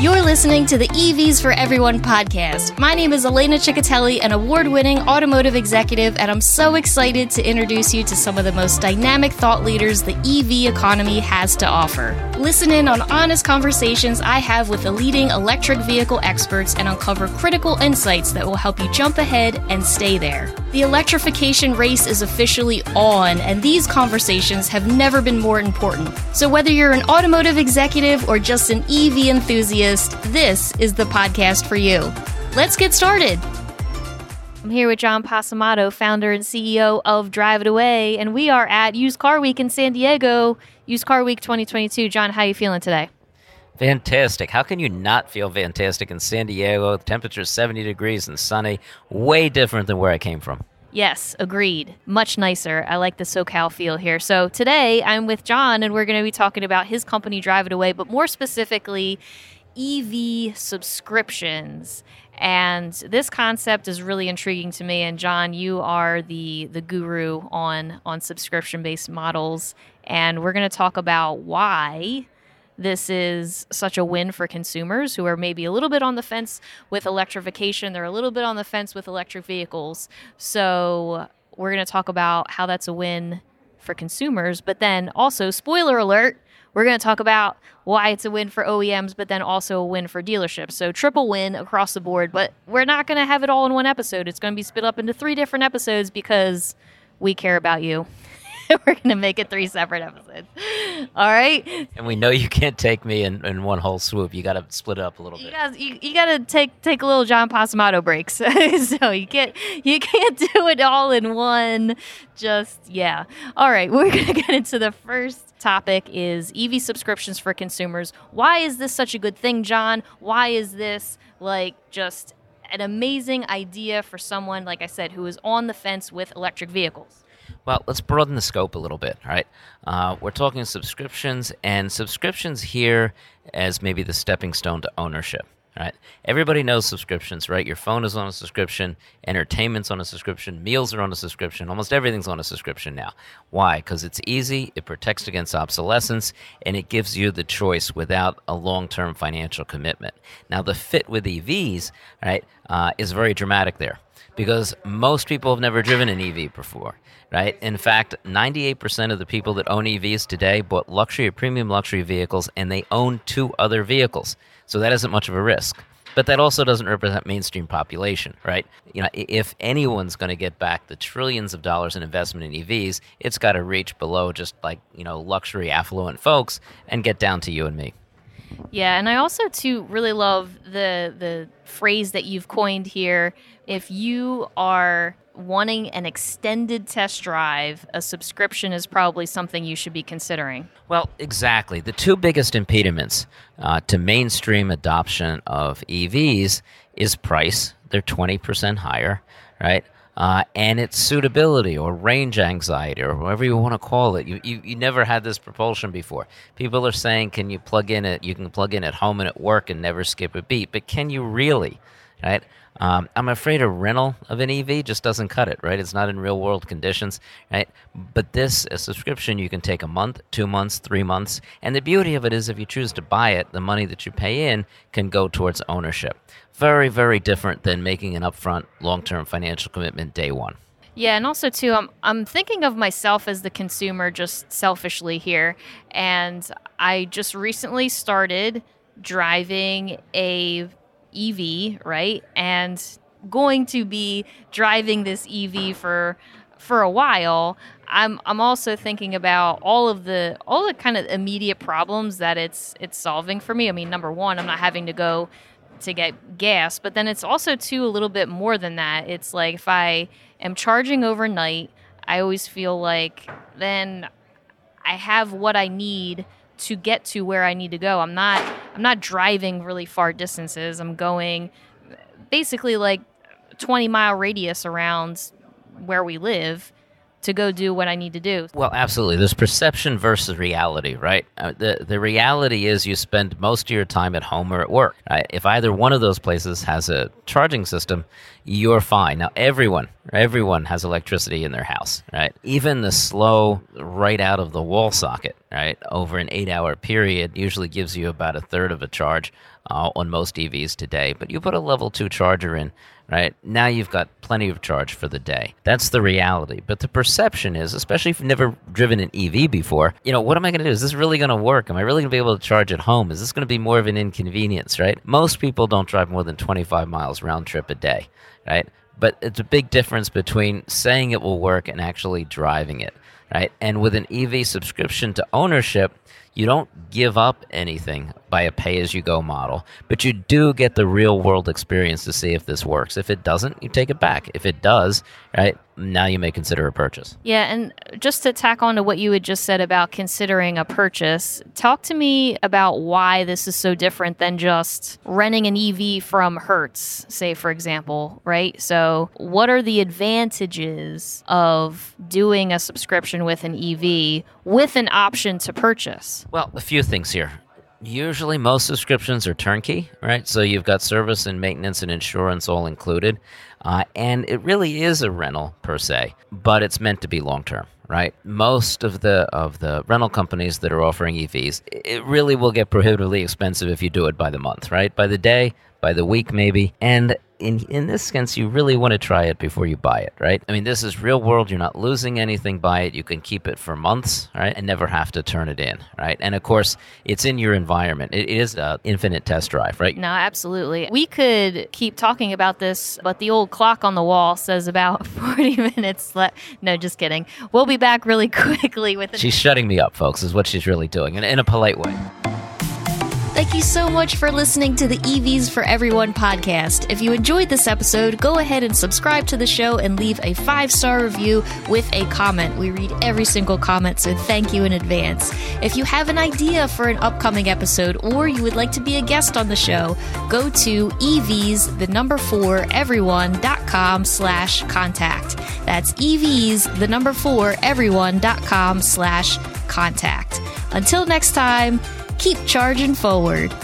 You're listening to the EVs for Everyone podcast. My name is Elena Ciccotelli, an award winning automotive executive, and I'm so excited to introduce you to some of the most dynamic thought leaders the EV economy has to offer. Listen in on honest conversations I have with the leading electric vehicle experts and uncover critical insights that will help you jump ahead and stay there. The electrification race is officially on, and these conversations have never been more important. So, whether you're an automotive executive or just an EV enthusiast, this is the podcast for you. Let's get started. I'm here with John Possumato, founder and CEO of Drive It Away, and we are at Used Car Week in San Diego, Used Car Week 2022. John, how are you feeling today? Fantastic. How can you not feel fantastic in San Diego? The temperature is 70 degrees and sunny, way different than where I came from. Yes, agreed. Much nicer. I like the SoCal feel here. So today I'm with John, and we're going to be talking about his company, Drive It Away, but more specifically, EV subscriptions. And this concept is really intriguing to me. And John, you are the the guru on on subscription based models, and we're going to talk about why this is such a win for consumers who are maybe a little bit on the fence with electrification. They're a little bit on the fence with electric vehicles. So we're going to talk about how that's a win for consumers, but then also, spoiler alert, we're going to talk about why it's a win for OEMs, but then also a win for dealerships. So triple win across the board. But we're not going to have it all in one episode. It's going to be split up into three different episodes because we care about you. we're going to make it three separate episodes. All right. And we know you can't take me in, in one whole swoop. You got to split it up a little You bit. guys, you, you got to take take a little John Possumato breaks. so you can't you can't do it all in one. Just yeah. All right, we're gonna get into the first topic is EV subscriptions for consumers. Why is this such a good thing, John? Why is this like just an amazing idea for someone like I said who is on the fence with electric vehicles? Well, let's broaden the scope a little bit, all right? Uh, we're talking subscriptions, and subscriptions here as maybe the stepping stone to ownership, right? Everybody knows subscriptions, right? Your phone is on a subscription, entertainment's on a subscription, meals are on a subscription, almost everything's on a subscription now. Why? Because it's easy, it protects against obsolescence, and it gives you the choice without a long term financial commitment. Now, the fit with EVs, right, uh, is very dramatic there because most people have never driven an EV before, right? In fact, 98% of the people that own EVs today bought luxury or premium luxury vehicles and they own two other vehicles. So that isn't much of a risk. But that also doesn't represent mainstream population, right? You know, if anyone's going to get back the trillions of dollars in investment in EVs, it's got to reach below just like, you know, luxury affluent folks and get down to you and me. Yeah, and I also too really love the the phrase that you've coined here. If you are wanting an extended test drive, a subscription is probably something you should be considering. Well, exactly. The two biggest impediments uh, to mainstream adoption of EVs is price. They're 20% higher, right? Uh, and its suitability or range anxiety or whatever you want to call it. You, you, you never had this propulsion before. People are saying, can you plug in it? You can plug in at home and at work and never skip a beat. But can you really? Right? Um, I'm afraid a rental of an EV just doesn't cut it, right? It's not in real world conditions, right? But this, a subscription, you can take a month, two months, three months. And the beauty of it is if you choose to buy it, the money that you pay in can go towards ownership. Very, very different than making an upfront long term financial commitment day one. Yeah, and also too, I'm I'm thinking of myself as the consumer just selfishly here, and I just recently started driving a EV, right? And going to be driving this EV for for a while. I'm I'm also thinking about all of the all the kind of immediate problems that it's it's solving for me. I mean, number one, I'm not having to go to get gas, but then it's also too a little bit more than that. It's like if I am charging overnight, I always feel like then I have what I need to get to where I need to go. I'm not I'm not driving really far distances. I'm going basically like 20 mile radius around where we live to go do what I need to do. Well, absolutely. There's perception versus reality, right? Uh, the the reality is you spend most of your time at home or at work. Right? If either one of those places has a charging system, you're fine. Now, everyone, Everyone has electricity in their house, right? Even the slow, right out of the wall socket, right, over an eight hour period usually gives you about a third of a charge uh, on most EVs today. But you put a level two charger in, right? Now you've got plenty of charge for the day. That's the reality. But the perception is, especially if you've never driven an EV before, you know, what am I going to do? Is this really going to work? Am I really going to be able to charge at home? Is this going to be more of an inconvenience, right? Most people don't drive more than 25 miles round trip a day, right? But it's a big difference between saying it will work and actually driving it, right? And with an EV subscription to ownership, you don't give up anything by a pay as you go model, but you do get the real world experience to see if this works. If it doesn't, you take it back. If it does, right, now you may consider a purchase. Yeah, and just to tack on to what you had just said about considering a purchase, talk to me about why this is so different than just renting an EV from Hertz, say, for example, right? So, what are the advantages of doing a subscription with an EV with an option to purchase? Well, a few things here. Usually, most subscriptions are turnkey, right? So you've got service and maintenance and insurance all included. Uh, and it really is a rental per se, but it's meant to be long term, right? Most of the of the rental companies that are offering EVs, it really will get prohibitively expensive if you do it by the month, right? By the day, by the week maybe. And in in this sense, you really want to try it before you buy it, right? I mean, this is real world. You're not losing anything by it. You can keep it for months, right, and never have to turn it in, right? And of course, it's in your environment. It is an infinite test drive, right? No, absolutely. We could keep talking about this, but the old clock on the wall says about 40 minutes left. No, just kidding. We'll be back really quickly with. She's shutting me up, folks. Is what she's really doing, in, in a polite way. Thank you so much for listening to the EVs for Everyone podcast. If you enjoyed this episode, go ahead and subscribe to the show and leave a five star review with a comment. We read every single comment, so thank you in advance. If you have an idea for an upcoming episode or you would like to be a guest on the show, go to EVs, the number four, everyone.com slash contact. That's EVs, the number four, everyone.com slash contact. Until next time, keep charging forward.